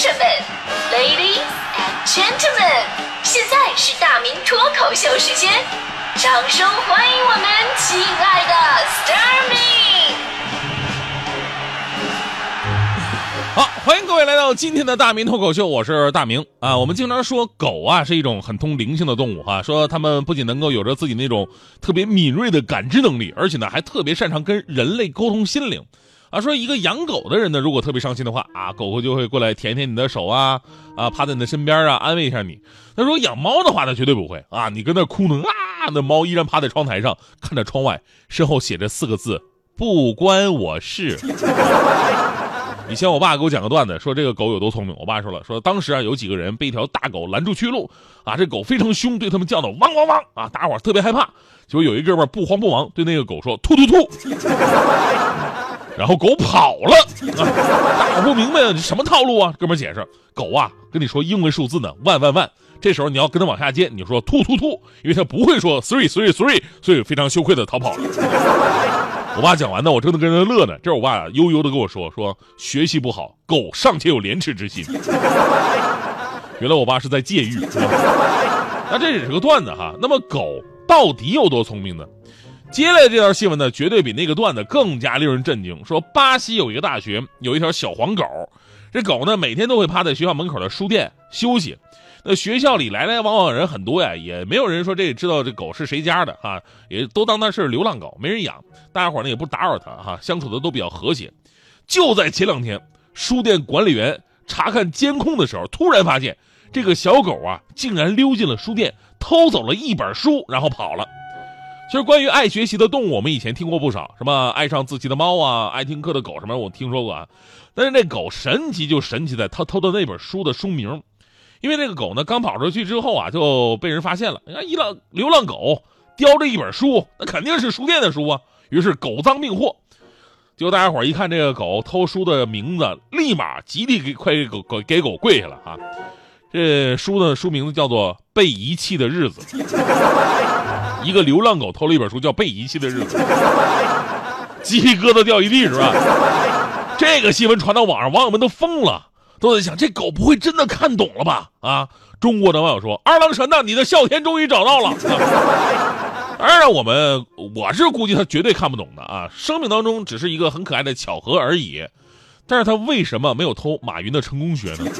士们，Ladies and Gentlemen，现在是大明脱口秀时间，掌声欢迎我们亲爱的 Starmin。好，欢迎各位来到今天的大明脱口秀，我是大明啊。我们经常说狗啊是一种很通灵性的动物哈、说它们不仅能够有着自己那种特别敏锐的感知能力，而且呢还特别擅长跟人类沟通心灵。啊，说一个养狗的人呢，如果特别伤心的话啊，狗狗就会过来舔舔你的手啊，啊，趴在你的身边啊，安慰一下你。那如果养猫的话那，绝对不会啊，你跟那哭呢啊，那猫依然趴在窗台上看着窗外，身后写着四个字：不关我事。以前我爸给我讲个段子，说这个狗有多聪明。我爸说了，说当时啊有几个人被一条大狗拦住去路，啊这狗非常凶，对他们叫的汪汪汪啊，大伙儿特别害怕。结果有一哥们不慌不忙对那个狗说突突突，然后狗跑了。啊，不明白这什么套路啊？哥们解释，狗啊跟你说英文数字呢，万万万。这时候你要跟他往下接，你就说突突突，因为他不会说 three three three，所以非常羞愧的逃跑了。我爸讲完呢，我正在跟人乐呢。这是我爸悠悠的跟我说：“说学习不好，狗尚且有廉耻之心。”原来我爸是在借喻。那这也是个段子哈。那么狗到底有多聪明呢？接下来这条新闻呢，绝对比那个段子更加令人震惊。说巴西有一个大学有一条小黄狗，这狗呢每天都会趴在学校门口的书店休息。那学校里来来往往人很多呀，也没有人说这知道这狗是谁家的哈，也都当它是流浪狗，没人养。大家伙呢也不打扰它哈，相处的都比较和谐。就在前两天，书店管理员查看监控的时候，突然发现这个小狗啊，竟然溜进了书店，偷走了一本书，然后跑了。其实关于爱学习的动物，我们以前听过不少，什么爱上自己的猫啊，爱听课的狗什么，我听说过啊。但是那狗神奇就神奇在它偷的那本书的书名。因为那个狗呢，刚跑出去之后啊，就被人发现了。你看，一浪流浪狗叼着一本书，那肯定是书店的书啊。于是狗赃并获。结果大家伙一看这个狗偷书的名字，立马集体给快给狗狗给狗跪下了啊！这书的书名字叫做《被遗弃的日子》。一个流浪狗偷了一本书，叫《被遗弃的日子》，鸡皮疙瘩掉一地是吧？这个新闻传到网上，网友们都疯了。都在想，这狗不会真的看懂了吧？啊！中国的网友说：“二郎神呐，你的哮天终于找到了。啊 ”当然，我们我是估计他绝对看不懂的啊！生命当中只是一个很可爱的巧合而已。但是他为什么没有偷马云的成功学呢？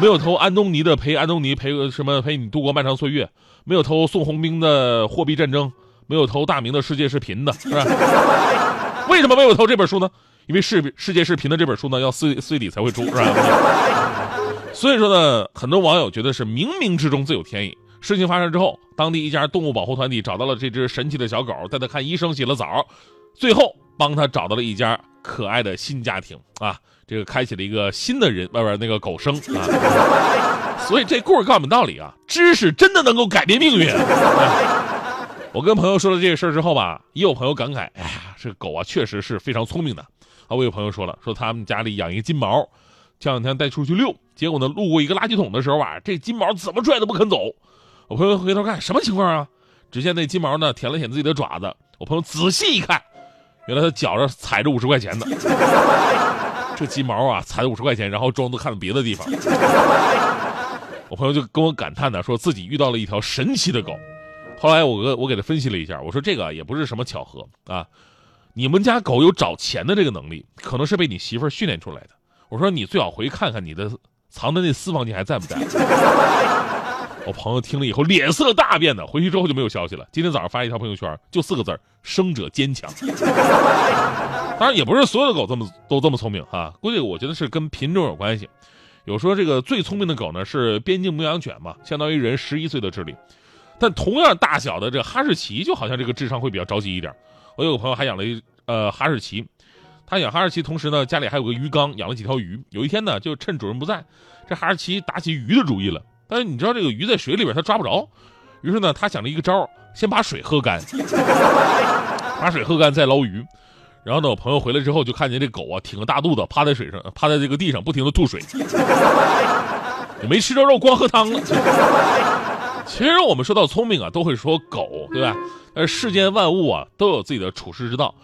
没有偷安东尼的陪安东尼陪什么陪你度过漫长岁月？没有偷宋鸿兵的货币战争？没有偷大明的世界是贫的，是吧？为什么没有偷这本书呢？因为世世界视频的这本书呢，要四四月底才会出，是吧？所以说呢，很多网友觉得是冥冥之中自有天意。事情发生之后，当地一家动物保护团体找到了这只神奇的小狗，带它看医生，洗了澡，最后帮他找到了一家可爱的新家庭啊！这个开启了一个新的人，外边那个狗生啊。所以这故事告诉我们道理啊，知识真的能够改变命运。我跟朋友说了这个事儿之后吧，也有朋友感慨：哎呀，这狗啊，确实是非常聪明的。啊，我有朋友说了，说他们家里养一个金毛，前两天带出去遛，结果呢，路过一个垃圾桶的时候啊，这金毛怎么拽都不肯走。我朋友回头看，什么情况啊？只见那金毛呢，舔了舔自己的爪子。我朋友仔细一看，原来他脚上踩着五十块钱的。这鸡毛啊，踩了五十块钱，然后装作看了别的地方。我朋友就跟我感叹呢，说自己遇到了一条神奇的狗。后来我给我给他分析了一下，我说这个也不是什么巧合啊。你们家狗有找钱的这个能力，可能是被你媳妇儿训练出来的。我说你最好回去看看你的藏的那私房钱还在不在。我朋友听了以后脸色大变的，回去之后就没有消息了。今天早上发一条朋友圈，就四个字生者坚强。当然也不是所有的狗这么都这么聪明哈，估计我觉得是跟品种有关系。有说这个最聪明的狗呢是边境牧羊犬嘛，相当于人十一岁的智力。但同样大小的这哈士奇，就好像这个智商会比较着急一点。我有个朋友还养了一呃哈士奇，他养哈士奇同时呢家里还有个鱼缸，养了几条鱼。有一天呢，就趁主人不在，这哈士奇打起鱼的主意了。但是你知道这个鱼在水里边它抓不着，于是呢他想了一个招先把水喝干，把水喝干再捞鱼。然后呢，我朋友回来之后就看见这狗啊挺个大肚子趴在水上，趴在这个地上不停的吐水，也没吃着肉光喝汤了。其实我们说到聪明啊，都会说狗，对吧？呃，世间万物啊都有自己的处世之道，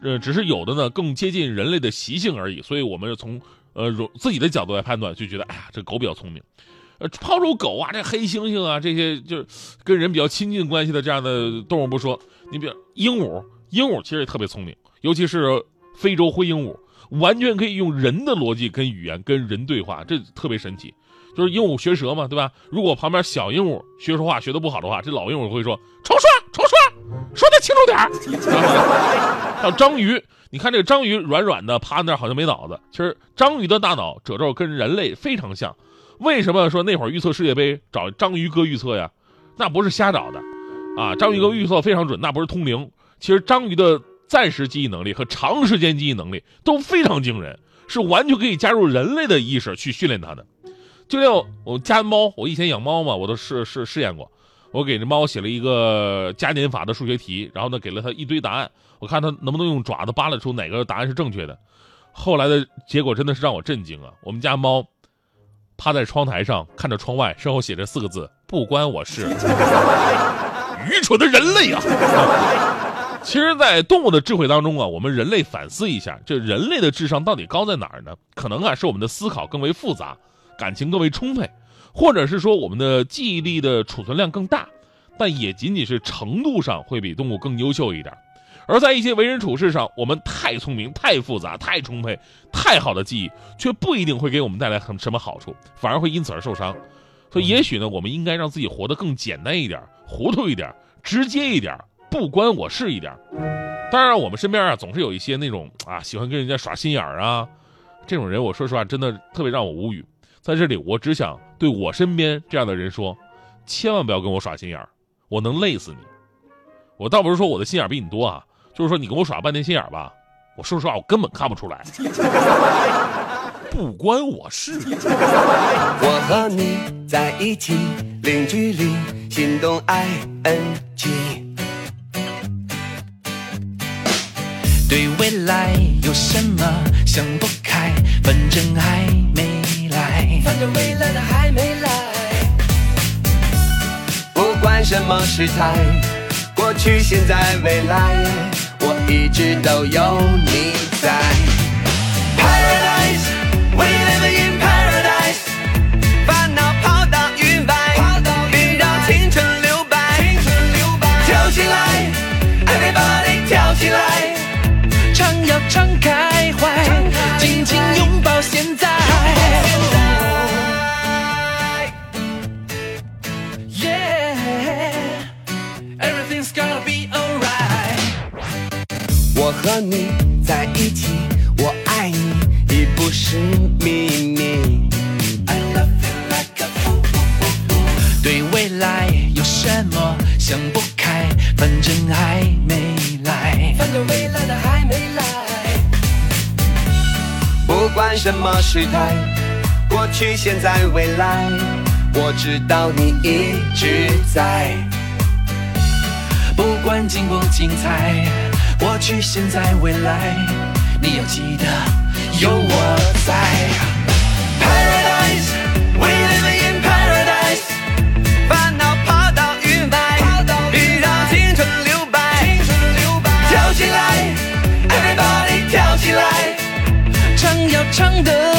呃，只是有的呢更接近人类的习性而已。所以我们从呃自己的角度来判断，就觉得哎呀，这狗比较聪明。呃，抛出狗啊，这黑猩猩啊，这些就是跟人比较亲近关系的这样的动物不说，你比如鹦鹉，鹦鹉其实也特别聪明，尤其是非洲灰鹦鹉，完全可以用人的逻辑跟语言跟人对话，这特别神奇。就是鹦鹉学舌嘛，对吧？如果旁边小鹦鹉学说话学的不好的话，这老鹦鹉会说重说重说，说的清楚点儿。还有章鱼，你看这个章鱼软软的趴那儿好像没脑子，其实章鱼的大脑褶皱跟人类非常像。为什么说那会儿预测世界杯找章鱼哥预测呀？那不是瞎找的，啊，章鱼哥预测非常准，那不是通灵。其实章鱼的暂时记忆能力和长时间记忆能力都非常惊人，是完全可以加入人类的意识去训练它的。就像我家猫，我以前养猫嘛，我都试试试验过。我给这猫写了一个加减法的数学题，然后呢给了它一堆答案，我看它能不能用爪子扒拉出哪个答案是正确的。后来的结果真的是让我震惊啊！我们家猫趴在窗台上看着窗外，身后写着四个字：不关我事。愚蠢的人类啊！其实，在动物的智慧当中啊，我们人类反思一下，这人类的智商到底高在哪儿呢？可能啊是我们的思考更为复杂。感情更为充沛，或者是说我们的记忆力的储存量更大，但也仅仅是程度上会比动物更优秀一点。而在一些为人处事上，我们太聪明、太复杂、太充沛、太好的记忆，却不一定会给我们带来很什么好处，反而会因此而受伤。所以，也许呢，我们应该让自己活得更简单一点、糊涂一点、直接一点、不关我事一点。当然，我们身边啊，总是有一些那种啊，喜欢跟人家耍心眼儿啊，这种人，我说实话，真的特别让我无语。在这里，我只想对我身边这样的人说，千万不要跟我耍心眼儿，我能累死你。我倒不是说我的心眼比你多啊，就是说你跟我耍半天心眼吧，我说实话，我根本看不出来，不关我事。我和你在一起，零距离，心动 I N G。对未来有什么想不开，反正还没。反正未来的还没来，不管什么时态，过去、现在、未来，我一直都有你在。什么时代，过去、现在、未来，我知道你一直在。不管精不精彩。过去、现在、未来，你要记得有我在。唱的